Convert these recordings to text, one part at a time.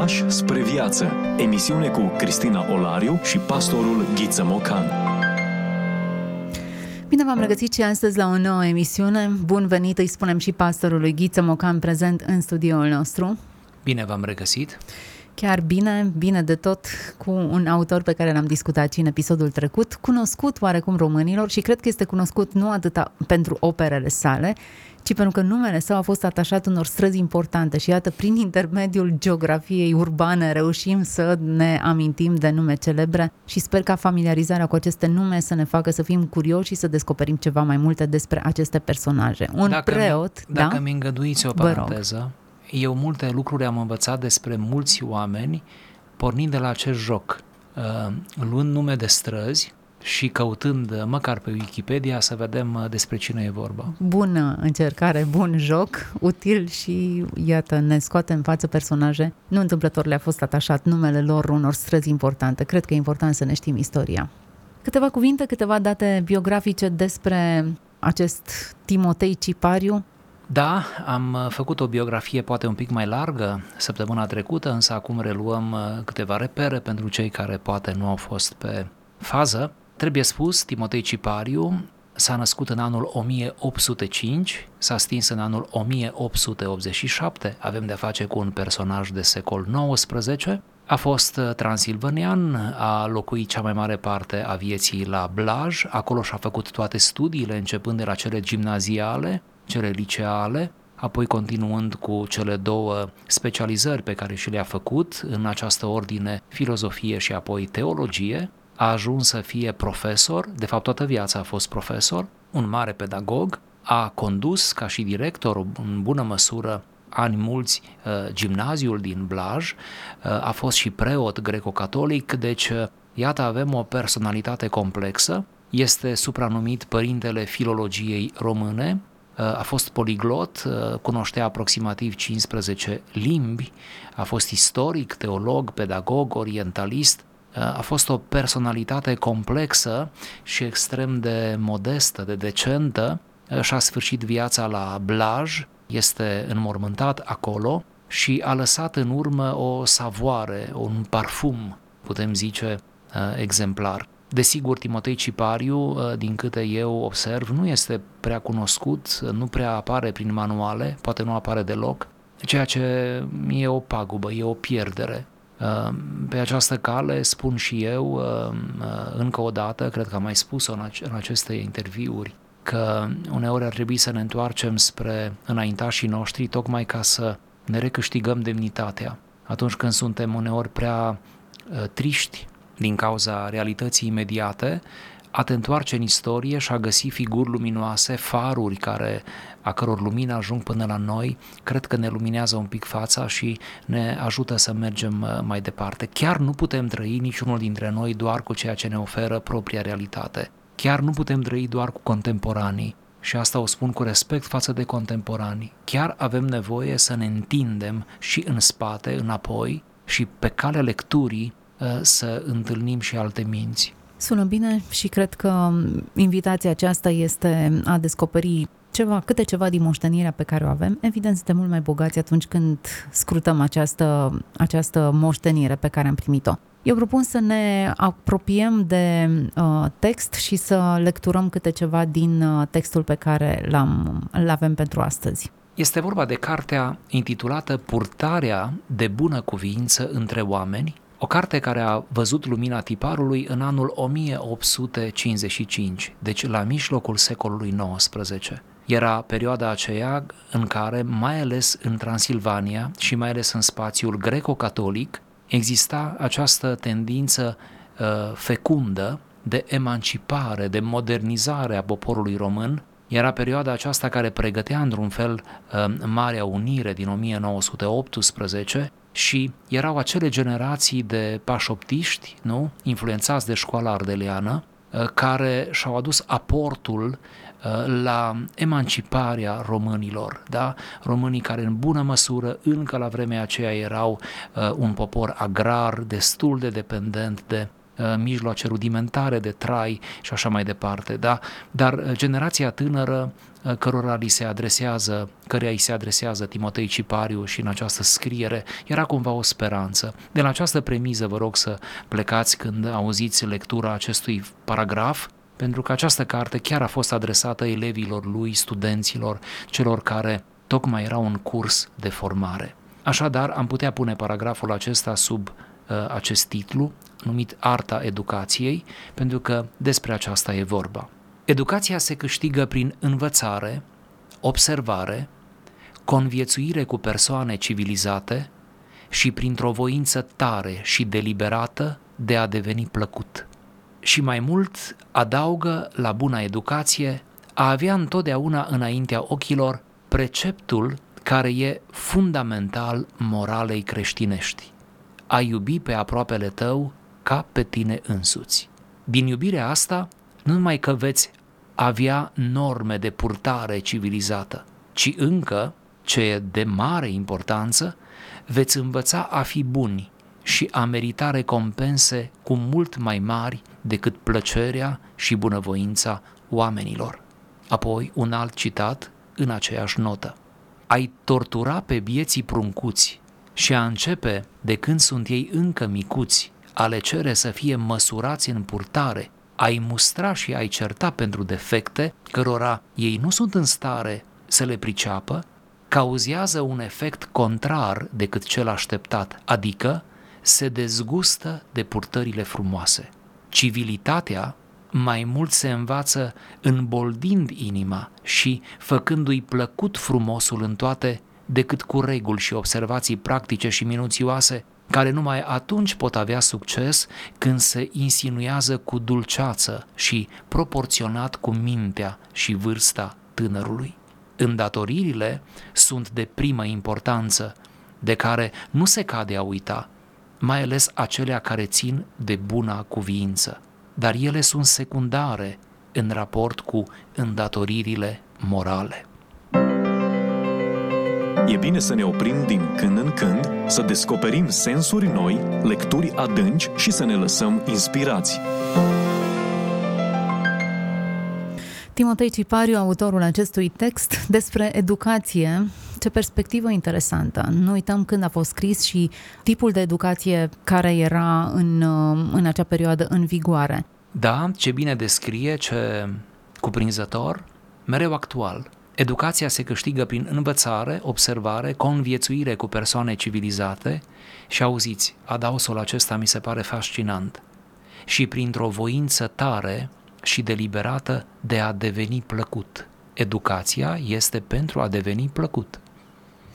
Pași spre viață. Emisiune cu Cristina Olariu și pastorul Ghiță Mocan. Bine v-am regăsit și astăzi la o nouă emisiune. Bun venit, îi spunem și pastorului Ghiță Mocan prezent în studioul nostru. Bine v-am regăsit. Chiar bine, bine de tot cu un autor pe care l-am discutat și în episodul trecut, cunoscut oarecum românilor și cred că este cunoscut nu atât pentru operele sale, ci pentru că numele său a fost atașat unor străzi importante și iată, prin intermediul geografiei urbane reușim să ne amintim de nume celebre și sper ca familiarizarea cu aceste nume să ne facă să fim curioși și să descoperim ceva mai multe despre aceste personaje. Un dacă preot, mi, Dacă da? mi îngăduiți o paranteză, eu multe lucruri am învățat despre mulți oameni pornind de la acest joc, uh, luând nume de străzi, și căutând uh, măcar pe Wikipedia să vedem uh, despre cine e vorba. Bună încercare, bun joc, util și iată, ne scoate în față personaje. Nu întâmplător le-a fost atașat numele lor unor străzi importante. Cred că e important să ne știm istoria. Câteva cuvinte, câteva date biografice despre acest Timotei Cipariu. Da, am uh, făcut o biografie poate un pic mai largă săptămâna trecută, însă acum reluăm câteva repere pentru cei care poate nu au fost pe fază. Trebuie spus, Timotei Cipariu s-a născut în anul 1805, s-a stins în anul 1887, avem de-a face cu un personaj de secol XIX, a fost uh, transilvanian, a locuit cea mai mare parte a vieții la Blaj, acolo și-a făcut toate studiile, începând de la cele gimnaziale, cele liceale, apoi continuând cu cele două specializări pe care și le-a făcut, în această ordine filozofie și apoi teologie, a ajuns să fie profesor, de fapt toată viața a fost profesor, un mare pedagog, a condus ca și director în bună măsură ani mulți uh, gimnaziul din Blaj, uh, a fost și preot greco-catolic, deci uh, iată avem o personalitate complexă, este supranumit părintele filologiei române, a fost poliglot, cunoștea aproximativ 15 limbi, a fost istoric, teolog, pedagog, orientalist, a fost o personalitate complexă și extrem de modestă, de decentă, și-a sfârșit viața la Blaj, este înmormântat acolo și a lăsat în urmă o savoare, un parfum, putem zice, exemplar. Desigur, Timotei Cipariu, din câte eu observ, nu este prea cunoscut, nu prea apare prin manuale, poate nu apare deloc, ceea ce e o pagubă, e o pierdere. Ehm, pe această cale spun și eu ehm, încă o dată, cred că am mai spus-o în aceste interviuri, că uneori ar trebui să ne întoarcem spre înaintașii noștri tocmai ca să ne recâștigăm demnitatea. Atunci când suntem uneori prea triști din cauza realității imediate, a te întoarce în istorie și a găsi figuri luminoase, faruri care, a căror lumină ajung până la noi, cred că ne luminează un pic fața și ne ajută să mergem uh, mai departe. Chiar nu putem trăi niciunul dintre noi doar cu ceea ce ne oferă propria realitate. Chiar nu putem trăi doar cu contemporanii. Și asta o spun cu respect față de contemporanii. Chiar avem nevoie să ne întindem și în spate, înapoi, și pe calea lecturii uh, să întâlnim și alte minți. Sună bine și cred că invitația aceasta este a descoperi ceva, câte ceva din moștenirea pe care o avem. Evident, suntem mult mai bogați atunci când scrutăm această, această moștenire pe care am primit-o. Eu propun să ne apropiem de uh, text și să lecturăm câte ceva din uh, textul pe care l-am, l-avem pentru astăzi. Este vorba de cartea intitulată Purtarea de bună cuvință între oameni, o carte care a văzut lumina tiparului în anul 1855, deci la mijlocul secolului XIX. Era perioada aceea în care, mai ales în Transilvania și mai ales în spațiul greco-catolic, exista această tendință uh, fecundă de emancipare, de modernizare a poporului român. Era perioada aceasta care pregătea într-un fel uh, Marea Unire din 1918 și erau acele generații de pașoptiști, nu, influențați de școala ardeleană, uh, care și-au adus aportul uh, la emanciparea românilor, da? Românii care în bună măsură încă la vremea aceea erau uh, un popor agrar destul de dependent de uh, mijloace rudimentare de trai și așa mai departe, da? Dar uh, generația tânără uh, cărora li se adresează, căreia îi se adresează Timotei Cipariu și în această scriere, era cumva o speranță. De la această premiză vă rog să plecați când auziți lectura acestui paragraf, pentru că această carte chiar a fost adresată elevilor lui, studenților, celor care tocmai erau în curs de formare. Așadar, am putea pune paragraful acesta sub uh, acest titlu, numit Arta Educației, pentru că despre aceasta e vorba. Educația se câștigă prin învățare, observare, conviețuire cu persoane civilizate și printr-o voință tare și deliberată de a deveni plăcut. Și mai mult adaugă la buna educație a avea întotdeauna înaintea ochilor preceptul care e fundamental moralei creștinești. A iubi pe aproapele tău ca pe tine însuți. Din iubirea asta, nu numai că veți avea norme de purtare civilizată, ci încă, ce e de mare importanță, veți învăța a fi buni și a merita recompense cu mult mai mari decât plăcerea și bunăvoința oamenilor. Apoi, un alt citat în aceeași notă. Ai tortura pe bieții pruncuți și a începe, de când sunt ei încă micuți, a le cere să fie măsurați în purtare, ai mustra și ai certa pentru defecte, cărora ei nu sunt în stare să le priceapă, cauzează un efect contrar decât cel așteptat, adică se dezgustă de purtările frumoase. Civilitatea mai mult se învață îmboldind inima și făcându-i plăcut frumosul în toate decât cu reguli și observații practice și minuțioase, care numai atunci pot avea succes când se insinuează cu dulceață și proporționat cu mintea și vârsta tânărului. Îndatoririle sunt de primă importanță, de care nu se cade a uita, mai ales acelea care țin de buna cuviință dar ele sunt secundare în raport cu îndatoririle morale. E bine să ne oprim din când în când, să descoperim sensuri noi, lecturi adânci și să ne lăsăm inspirați. Timotei Cipariu, autorul acestui text despre educație, ce perspectivă interesantă. Nu uităm când a fost scris și tipul de educație care era în, în acea perioadă în vigoare. Da, ce bine descrie, ce cuprinzător, mereu actual. Educația se câștigă prin învățare, observare, conviețuire cu persoane civilizate și auziți, adausul acesta mi se pare fascinant. Și printr-o voință tare și deliberată de a deveni plăcut. Educația este pentru a deveni plăcut.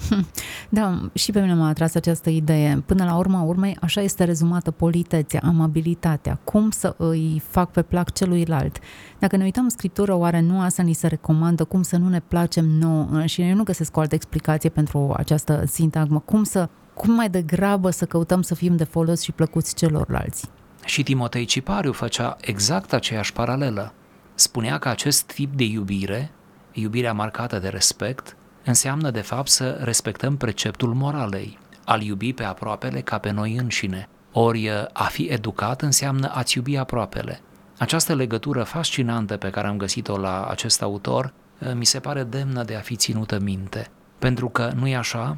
Da, și pe mine m-a atras această idee. Până la urma urmei, așa este rezumată politețea, amabilitatea, cum să îi fac pe plac celuilalt. Dacă ne uităm în scriptură, oare nu asta ni se recomandă, cum să nu ne placem nouă? Și eu nu găsesc o altă explicație pentru această sintagmă. Cum să, cum mai degrabă să căutăm să fim de folos și plăcuți celorlalți? Și Timotei Cipariu făcea exact aceeași paralelă. Spunea că acest tip de iubire, iubirea marcată de respect, înseamnă de fapt să respectăm preceptul moralei, al iubi pe aproapele ca pe noi înșine. Ori a fi educat înseamnă a-ți iubi aproapele. Această legătură fascinantă pe care am găsit-o la acest autor mi se pare demnă de a fi ținută minte. Pentru că, nu-i așa,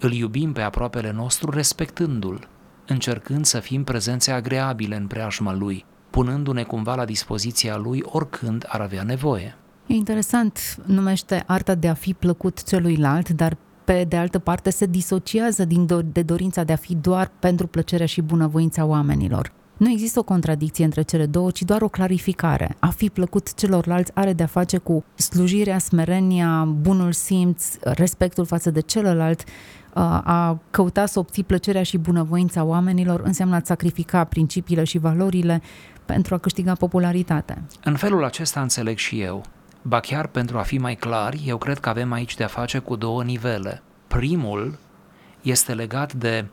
îl iubim pe aproapele nostru respectându-l, încercând să fim prezențe agreabile în preajma lui, punându-ne cumva la dispoziția lui oricând ar avea nevoie. E interesant, numește arta de a fi plăcut celuilalt, dar pe de altă parte se disociază din do- de dorința de a fi doar pentru plăcerea și bunăvoința oamenilor. Nu există o contradicție între cele două, ci doar o clarificare. A fi plăcut celorlalți are de-a face cu slujirea, smerenia, bunul simț, respectul față de celălalt. A căuta să obții plăcerea și bunăvoința oamenilor înseamnă a sacrifica principiile și valorile pentru a câștiga popularitate. În felul acesta înțeleg și eu. Ba chiar pentru a fi mai clari, eu cred că avem aici de-a face cu două nivele. Primul este legat de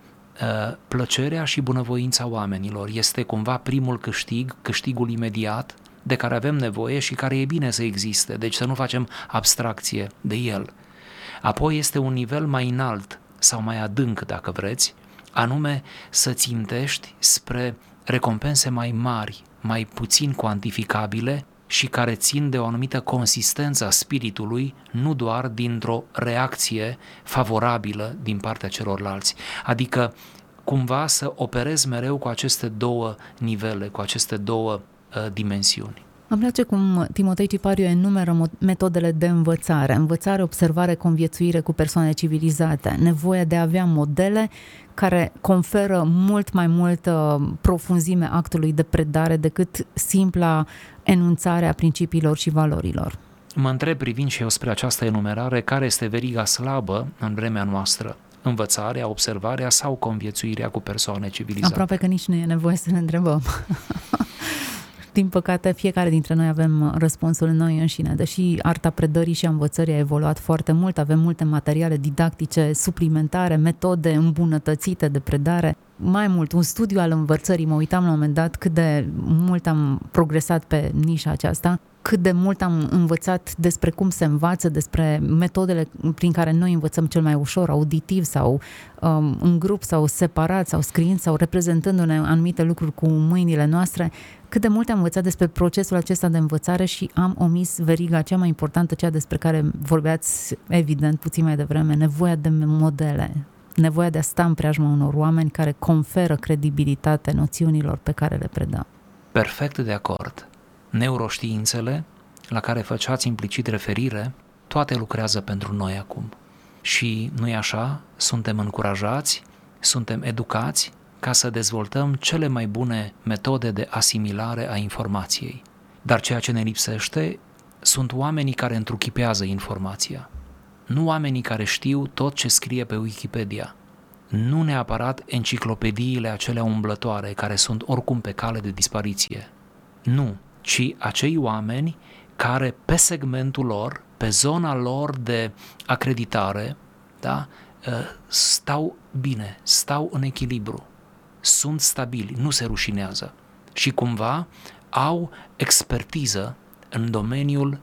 uh, plăcerea și bunăvoința oamenilor. Este cumva primul câștig, câștigul imediat de care avem nevoie și care e bine să existe, deci să nu facem abstracție de el. Apoi este un nivel mai înalt sau mai adânc, dacă vreți, anume să țintești spre recompense mai mari, mai puțin cuantificabile și care țin de o anumită consistență a spiritului, nu doar dintr-o reacție favorabilă din partea celorlalți. Adică cumva să operezi mereu cu aceste două nivele, cu aceste două uh, dimensiuni. Îmi place cum Timotei Cipariu enumeră metodele de învățare, învățare, observare, conviețuire cu persoane civilizate, nevoia de a avea modele care conferă mult mai multă profunzime actului de predare decât simpla enunțare a principiilor și valorilor. Mă întreb privind și eu spre această enumerare, care este veriga slabă în vremea noastră? Învățarea, observarea sau conviețuirea cu persoane civilizate? Aproape că nici nu e nevoie să ne întrebăm. din păcate, fiecare dintre noi avem uh, răspunsul noi înșine. Deși arta predării și a învățării a evoluat foarte mult, avem multe materiale didactice suplimentare, metode îmbunătățite de predare. Mai mult, un studiu al învățării, mă uitam la un moment dat cât de mult am progresat pe nișa aceasta cât de mult am învățat despre cum se învață, despre metodele prin care noi învățăm cel mai ușor, auditiv sau um, în grup sau separat sau scriind sau reprezentându-ne anumite lucruri cu mâinile noastre, cât de mult am învățat despre procesul acesta de învățare și am omis veriga cea mai importantă, cea despre care vorbeați evident puțin mai devreme, nevoia de modele, nevoia de a sta în preajma unor oameni care conferă credibilitate noțiunilor pe care le predăm. Perfect de acord neuroștiințele, la care făceați implicit referire, toate lucrează pentru noi acum. Și nu-i așa? Suntem încurajați, suntem educați ca să dezvoltăm cele mai bune metode de asimilare a informației. Dar ceea ce ne lipsește sunt oamenii care întruchipează informația. Nu oamenii care știu tot ce scrie pe Wikipedia. Nu neapărat enciclopediile acelea umblătoare care sunt oricum pe cale de dispariție. Nu, ci acei oameni care pe segmentul lor, pe zona lor de acreditare, da, ă, stau bine, stau în echilibru, sunt stabili, nu se rușinează și cumva au expertiză în domeniul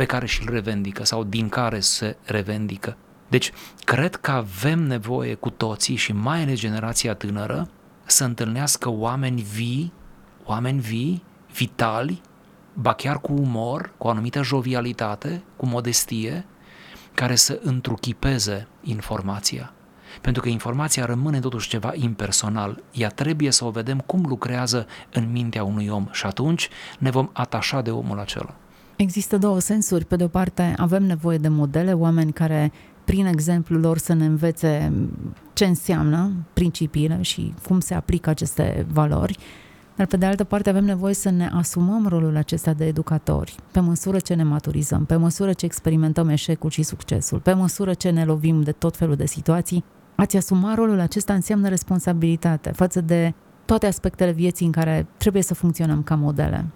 pe care și-l revendică sau din care se revendică. Deci, cred că avem nevoie cu toții și mai ales generația tânără să întâlnească oameni vii, oameni vii vitali, ba chiar cu umor, cu o anumită jovialitate, cu modestie, care să întruchipeze informația. Pentru că informația rămâne totuși ceva impersonal. Ea trebuie să o vedem cum lucrează în mintea unui om și atunci ne vom atașa de omul acela. Există două sensuri. Pe de o parte, avem nevoie de modele, oameni care prin exemplul lor să ne învețe ce înseamnă principiile și cum se aplică aceste valori dar pe de altă parte avem nevoie să ne asumăm rolul acesta de educatori, pe măsură ce ne maturizăm, pe măsură ce experimentăm eșecul și succesul, pe măsură ce ne lovim de tot felul de situații, ați asuma rolul acesta înseamnă responsabilitate față de toate aspectele vieții în care trebuie să funcționăm ca modele.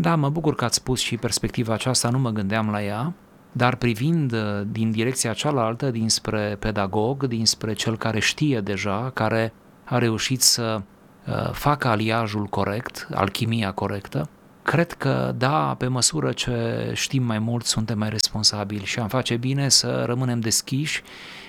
Da, mă bucur că ați spus și perspectiva aceasta, nu mă gândeam la ea, dar privind uh, din direcția cealaltă, dinspre pedagog, dinspre cel care știe deja, care a reușit să Uh, facă aliajul corect, alchimia corectă, cred că da, pe măsură ce știm mai mult, suntem mai responsabili și am face bine să rămânem deschiși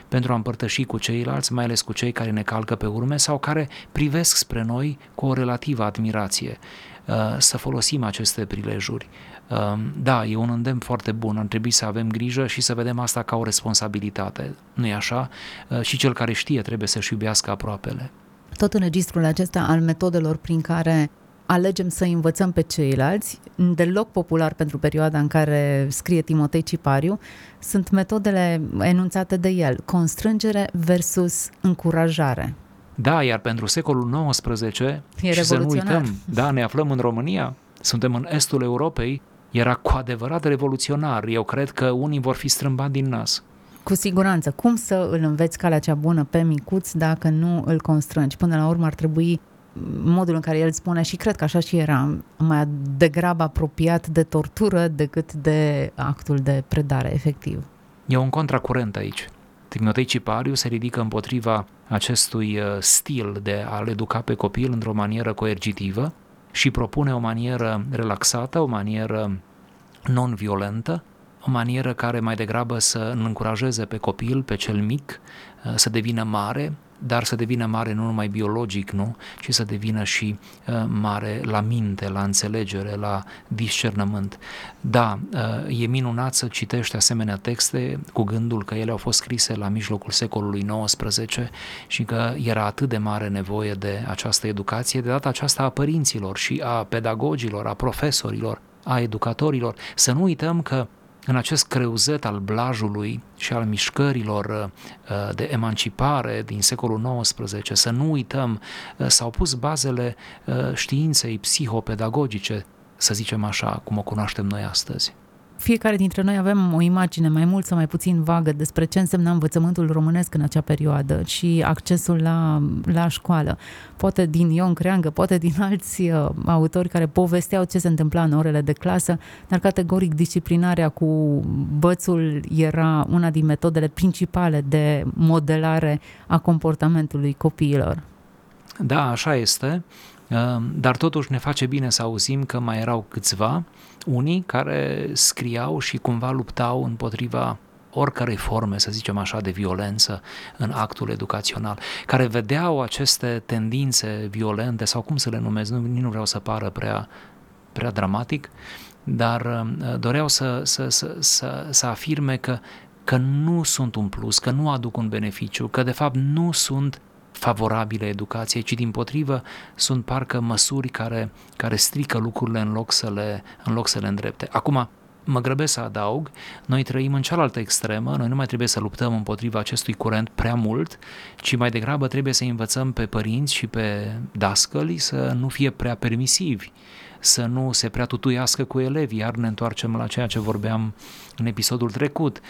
pentru a împărtăși cu ceilalți, mai ales cu cei care ne calcă pe urme sau care privesc spre noi cu o relativă admirație. Uh, să folosim aceste prilejuri. Uh, da, e un îndemn foarte bun, ar trebui să avem grijă și să vedem asta ca o responsabilitate. Nu e așa? Și cel care știe trebuie să-și iubească aproapele tot în registrul acesta al metodelor prin care alegem să învățăm pe ceilalți, deloc popular pentru perioada în care scrie Timotei Cipariu, sunt metodele enunțate de el, constrângere versus încurajare. Da, iar pentru secolul XIX, e și să nu uităm, da, ne aflăm în România, suntem în estul Europei, era cu adevărat revoluționar. Eu cred că unii vor fi strâmbați din nas. Cu siguranță. Cum să îl înveți calea cea bună pe micuț dacă nu îl constrângi? Până la urmă ar trebui modul în care el spune și cred că așa și era mai degrabă apropiat de tortură decât de actul de predare efectiv. E un contracurent aici. Timotei Cipariu se ridică împotriva acestui uh, stil de a-l educa pe copil într-o manieră coercitivă și propune o manieră relaxată, o manieră non-violentă, o manieră care mai degrabă să îl încurajeze pe copil, pe cel mic, uh, să devină mare, dar să devină mare nu numai biologic, nu, ci să devină și uh, mare la minte, la înțelegere, la discernământ. Da, uh, e minunat să citești asemenea texte cu gândul că ele au fost scrise la mijlocul secolului XIX și că era atât de mare nevoie de această educație, de data aceasta a părinților și a pedagogilor, a profesorilor, a educatorilor. Să nu uităm că în acest creuzet al blajului și al mișcărilor uh, de emancipare din secolul XIX, să nu uităm, uh, s-au pus bazele uh, științei psihopedagogice, să zicem așa, cum o cunoaștem noi astăzi fiecare dintre noi avem o imagine mai mult sau mai puțin vagă despre ce însemna învățământul românesc în acea perioadă și accesul la, la școală. Poate din Ion Creangă, poate din alți uh, autori care povesteau ce se întâmpla în orele de clasă, dar categoric disciplinarea cu bățul era una din metodele principale de modelare a comportamentului copiilor. Da, așa este. Ehm, dar totuși ne face bine să auzim că mai erau câțiva, unii care scriau și cumva luptau împotriva oricărei forme, să zicem așa, de violență în actul educațional, care vedeau aceste tendințe violente sau cum să le numesc, nu, nu vreau să pară prea, prea dramatic, dar ehm, doreau să, să, să, să, să afirme că, că nu sunt un plus, că nu aduc un beneficiu, că de fapt nu sunt favorabile educației, ci din potrivă sunt parcă măsuri care, care strică lucrurile în loc, să le, în loc să le îndrepte. Acum, mă grăbesc să adaug, noi trăim în cealaltă extremă, noi nu mai trebuie să luptăm împotriva acestui curent prea mult, ci mai degrabă trebuie să învățăm pe părinți și pe dascăli să nu fie prea permisivi, să nu se prea tutuiască cu elevii, iar ne întoarcem la ceea ce vorbeam în episodul trecut,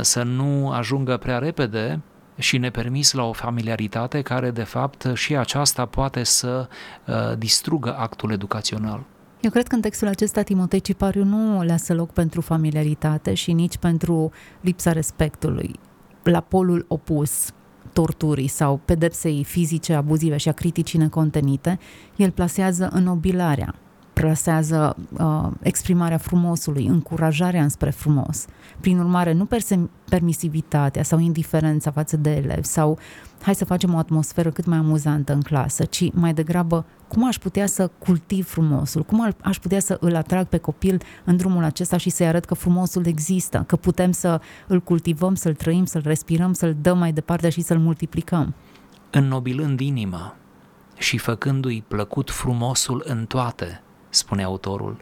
să nu ajungă prea repede și nepermis la o familiaritate care, de fapt, și aceasta poate să uh, distrugă actul educațional. Eu cred că în textul acesta Timotei Cipariu nu lasă loc pentru familiaritate și nici pentru lipsa respectului. La polul opus torturii sau pedepsei fizice abuzive și a criticii necontenite, el plasează înobilarea, plasează uh, exprimarea frumosului, încurajarea înspre frumos. Prin urmare, nu permisivitatea sau indiferența față de elevi sau hai să facem o atmosferă cât mai amuzantă în clasă, ci mai degrabă cum aș putea să cultiv frumosul, cum aș putea să îl atrag pe copil în drumul acesta și să-i arăt că frumosul există, că putem să îl cultivăm, să-l trăim, să-l respirăm, să-l dăm mai departe și să-l multiplicăm. Înnobilând inima și făcându-i plăcut frumosul în toate, spune autorul.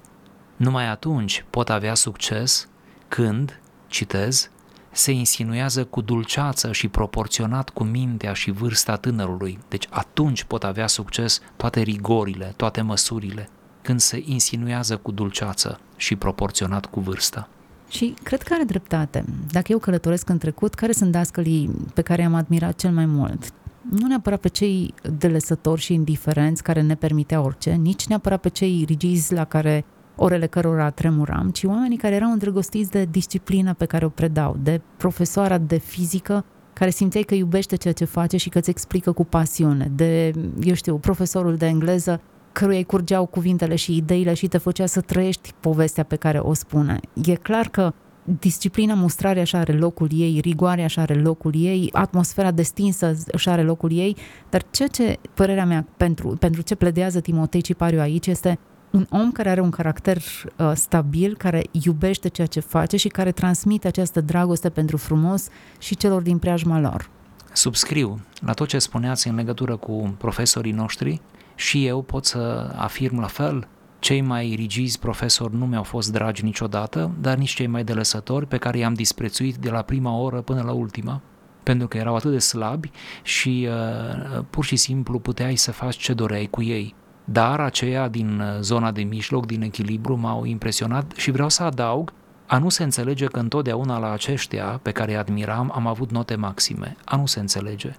Numai atunci pot avea succes când, citez, se insinuează cu dulceață și proporționat cu mintea și vârsta tânărului. Deci atunci pot avea succes toate rigorile, toate măsurile, când se insinuează cu dulceață și proporționat cu vârsta. Și cred că are dreptate. Dacă eu călătoresc în trecut, care sunt dascălii pe care i-am admirat cel mai mult? Nu neapărat pe cei delesători și indiferenți care ne permitea orice, nici neapărat pe cei rigizi la care orele cărora tremuram, ci oamenii care erau îndrăgostiți de disciplină pe care o predau, de profesoara de fizică care simțeai că iubește ceea ce face și că îți explică cu pasiune, de, eu știu, profesorul de engleză căruia îi curgeau cuvintele și ideile și te făcea să trăiești povestea pe care o spune. E clar că disciplina, mustrarea așa are locul ei, rigoarea așa are locul ei, atmosfera destinsă așa are locul ei, dar ceea ce, părerea mea, pentru, pentru ce pledează Timotei Cipariu aici este un om care are un caracter uh, stabil, care iubește ceea ce face și care transmite această dragoste pentru frumos și celor din preajma lor. Subscriu la tot ce spuneați în legătură cu profesorii noștri și eu pot să afirm la fel cei mai rigizi profesori nu mi-au fost dragi niciodată, dar nici cei mai delăsători pe care i-am disprețuit de la prima oră până la ultima, pentru că erau atât de slabi și uh, pur și simplu puteai să faci ce doreai cu ei. Dar aceia din uh, zona de mijloc, din echilibru, m-au impresionat și vreau să adaug a nu se înțelege că întotdeauna la aceștia pe care îi admiram am avut note maxime. A nu se înțelege.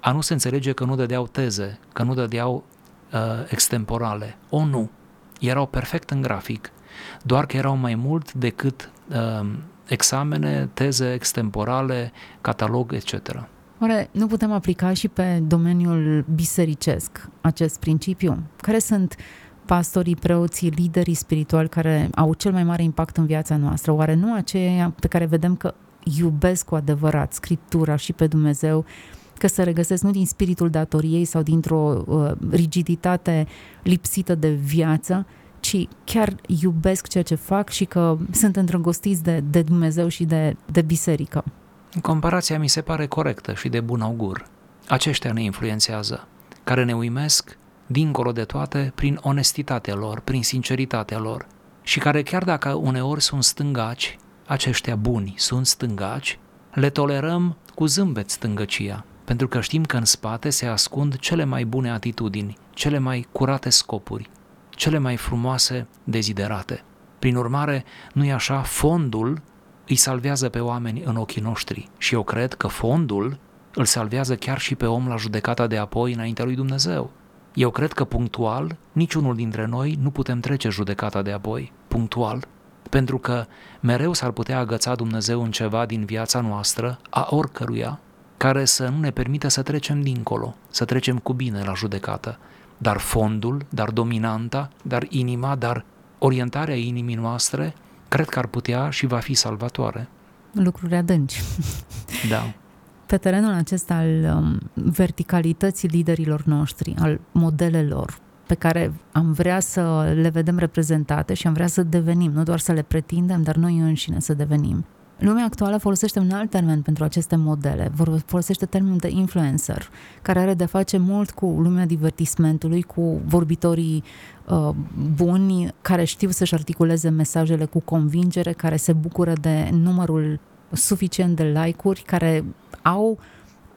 A nu se înțelege că nu dădeau teze, că nu dădeau uh, extemporale. O, nu erau perfect în grafic, doar că erau mai mult decât uh, examene, teze extemporale, catalog, etc. Oare nu putem aplica și pe domeniul bisericesc acest principiu? Care sunt pastorii, preoții, liderii spirituali care au cel mai mare impact în viața noastră? Oare nu aceia pe care vedem că iubesc cu adevărat Scriptura și pe Dumnezeu că se regăsesc nu din spiritul datoriei sau dintr-o uh, rigiditate lipsită de viață, ci chiar iubesc ceea ce fac și că sunt îndrăgostiți de, de Dumnezeu și de, de biserică. Comparația mi se pare corectă și de bun augur. Aceștia ne influențează, care ne uimesc dincolo de toate prin onestitatea lor, prin sinceritatea lor și care chiar dacă uneori sunt stângaci, aceștia buni sunt stângaci, le tolerăm cu zâmbet stângăcia, pentru că știm că în spate se ascund cele mai bune atitudini, cele mai curate scopuri, cele mai frumoase deziderate. Prin urmare, nu-i așa, fondul îi salvează pe oameni în ochii noștri și eu cred că fondul îl salvează chiar și pe om la judecata de apoi înaintea lui Dumnezeu. Eu cred că punctual, niciunul dintre noi nu putem trece judecata de apoi, punctual, pentru că mereu s-ar putea agăța Dumnezeu în ceva din viața noastră, a oricăruia, care să nu ne permită să trecem dincolo, să trecem cu bine la judecată. Dar fondul, dar dominanta, dar inima, dar orientarea inimii noastre, cred că ar putea și va fi salvatoare. Lucruri adânci. Da. Pe terenul acesta al um, verticalității liderilor noștri, al modelelor pe care am vrea să le vedem reprezentate și am vrea să devenim, nu doar să le pretindem, dar noi înșine să devenim. Lumea actuală folosește un alt termen pentru aceste modele, folosește termenul de influencer, care are de face mult cu lumea divertismentului, cu vorbitorii uh, buni, care știu să-și articuleze mesajele cu convingere, care se bucură de numărul suficient de like-uri, care au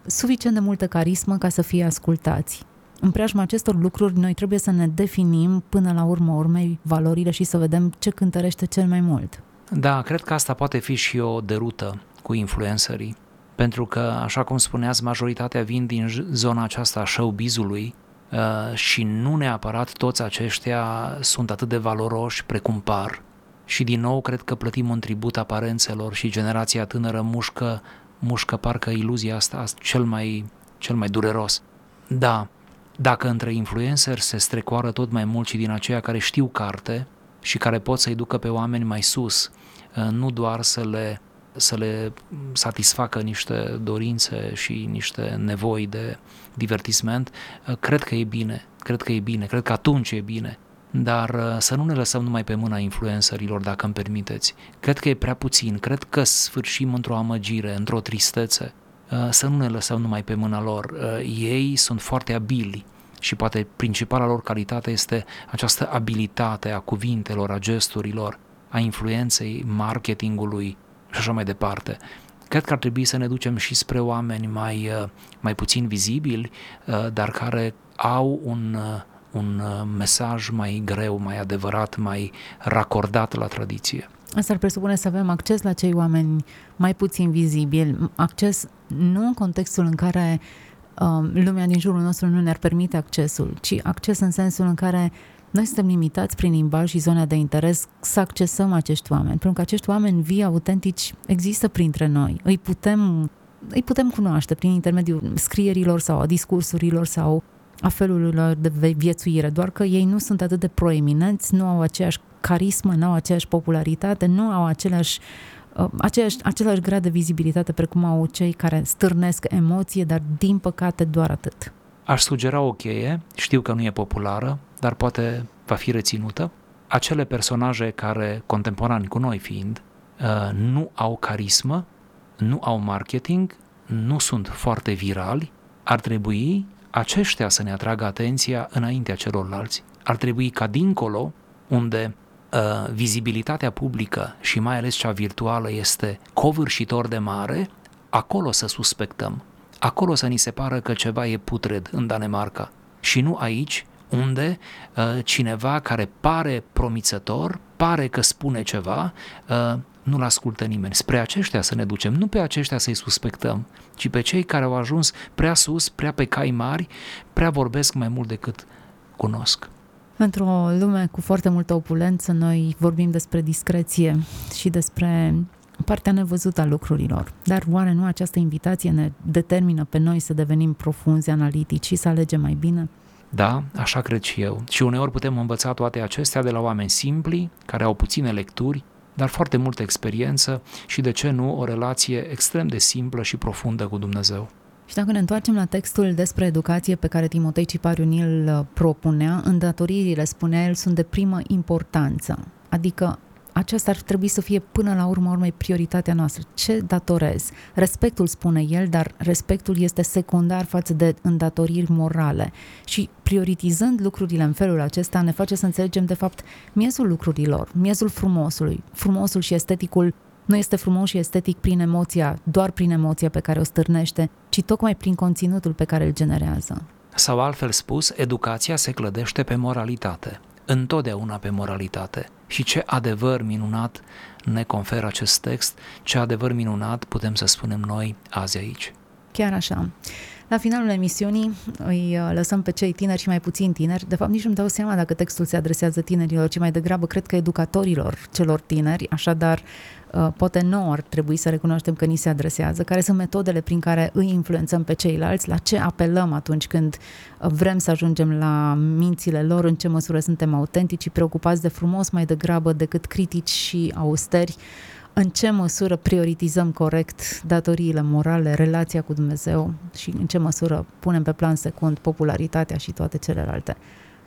suficient de multă carismă ca să fie ascultați. În preajma acestor lucruri, noi trebuie să ne definim până la urmă urmei valorile și să vedem ce cântărește cel mai mult. Da, cred că asta poate fi și o derută cu influencerii, pentru că, așa cum spuneați, majoritatea vin din zona aceasta a showbizului uh, și nu neapărat toți aceștia sunt atât de valoroși precum par. Și din nou cred că plătim un tribut aparențelor și generația tânără mușcă, mușcă parcă iluzia asta cel mai, cel mai dureros. Da, dacă între influenceri se strecoară tot mai mult și din aceia care știu carte și care pot să-i ducă pe oameni mai sus, uh, nu doar să le, să le satisfacă niște dorințe și niște nevoi de divertisment, uh, cred că e bine, cred că e bine, cred că atunci e bine. Dar uh, să nu ne lăsăm numai pe mâna influencerilor, dacă îmi permiteți. Cred că e prea puțin, cred că sfârșim într-o amăgire, într-o tristețe Uh, să nu ne lăsăm numai pe mâna lor. Uh, ei sunt foarte abili și poate principala lor calitate este această abilitate a cuvintelor, a gesturilor, a influenței, marketingului și așa mai departe. Cred că ar trebui să ne ducem și spre oameni mai, uh, mai puțin vizibili, dar care au un, un mesaj mai greu, mai adevărat, mai racordat la tradiție. Asta ar presupune să avem acces la cei oameni mai puțin vizibili, acces nu în contextul în care um, lumea din jurul nostru nu ne-ar permite accesul, ci acces în sensul în care noi suntem limitați prin limbaj și zona de interes să accesăm acești oameni, pentru că acești oameni vii, autentici, există printre noi. Îi putem, îi putem cunoaște prin intermediul scrierilor sau a discursurilor sau a felului lor de viețuire, doar că ei nu sunt atât de proeminenți, nu au aceeași carismă, nu au aceeași popularitate, nu au aceleași uh, aceeași, același grad de vizibilitate precum au cei care stârnesc emoție, dar din păcate doar atât. Aș sugera o cheie, știu că nu e populară, dar poate va fi reținută. Acele personaje care, contemporani cu noi fiind, uh, nu au carismă, nu au marketing, nu sunt foarte virali, ar trebui aceștia să ne atragă atenția înaintea celorlalți. Ar trebui ca dincolo, unde uh, vizibilitatea publică și mai ales cea virtuală este covârșitor de mare, acolo să suspectăm, acolo să ni se pară că ceva e putred în Danemarca și nu aici unde uh, cineva care pare promițător, pare că spune ceva, uh, nu-l ascultă nimeni. Spre aceștia să ne ducem, nu pe aceștia să-i suspectăm, ci pe cei care au ajuns prea sus, prea pe cai mari, prea vorbesc mai mult decât cunosc. Într-o lume cu foarte multă opulență, noi vorbim despre discreție și despre partea nevăzută a lucrurilor. Dar oare nu această invitație ne determină pe noi să devenim profunzi, analitici și să alegem mai bine? Da, așa cred și eu. Și uneori putem învăța toate acestea de la oameni simpli, care au puține lecturi, dar foarte multă experiență și, de ce nu, o relație extrem de simplă și profundă cu Dumnezeu. Și dacă ne întoarcem la textul despre educație pe care Timotei Cipariu ni-l uh, propunea, îndatoririle, spunea el, sunt de primă importanță. Adică aceasta ar trebui să fie până la urmă urmei prioritatea noastră. Ce datorez? Respectul, spune el, dar respectul este secundar față de îndatoriri morale. Și prioritizând lucrurile în felul acesta ne face să înțelegem de fapt miezul lucrurilor, miezul frumosului. Frumosul și esteticul nu este frumos și estetic prin emoția, doar prin emoția pe care o stârnește, ci tocmai prin conținutul pe care îl generează. Sau altfel spus, educația se clădește pe moralitate, întotdeauna pe moralitate. Și ce adevăr minunat ne conferă acest text, ce adevăr minunat putem să spunem noi azi aici. Chiar așa. La finalul emisiunii îi uh, lăsăm pe cei tineri și mai puțin tineri. De fapt, nici nu-mi dau seama dacă textul se adresează tinerilor, ci mai degrabă cred că educatorilor celor tineri. Așadar, uh, poate nouă ar trebui să recunoaștem că ni se adresează, care sunt metodele prin care îi influențăm pe ceilalți, la ce apelăm atunci când uh, vrem să ajungem la mințile lor, în ce măsură suntem autentici, preocupați de frumos mai degrabă decât critici și austeri în ce măsură prioritizăm corect datoriile morale, relația cu Dumnezeu și în ce măsură punem pe plan secund popularitatea și toate celelalte.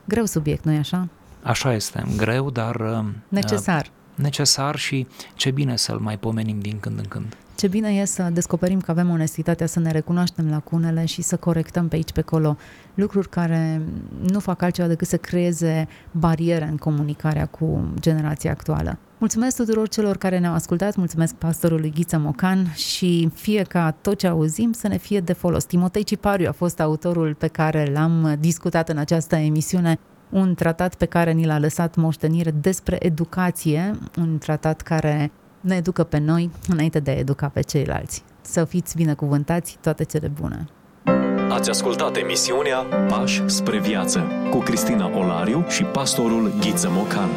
Greu subiect, nu-i așa? Așa este, greu, dar... Uh, necesar. Uh, necesar și ce bine să-l mai pomenim din când în când. Ce bine e să descoperim că avem onestitatea să ne recunoaștem lacunele și să corectăm pe aici, pe acolo lucruri care nu fac altceva decât să creeze bariere în comunicarea cu generația actuală. Mulțumesc tuturor celor care ne-au ascultat, mulțumesc pastorului Ghiță Mocan și fie ca tot ce auzim să ne fie de folos. Timotei Cipariu a fost autorul pe care l-am discutat în această emisiune un tratat pe care ni l-a lăsat moștenire despre educație, un tratat care ne educă pe noi înainte de a educa pe ceilalți. Să fiți binecuvântați, toate cele bune! Ați ascultat emisiunea Pași spre viață cu Cristina Olariu și pastorul Ghiță Mocan.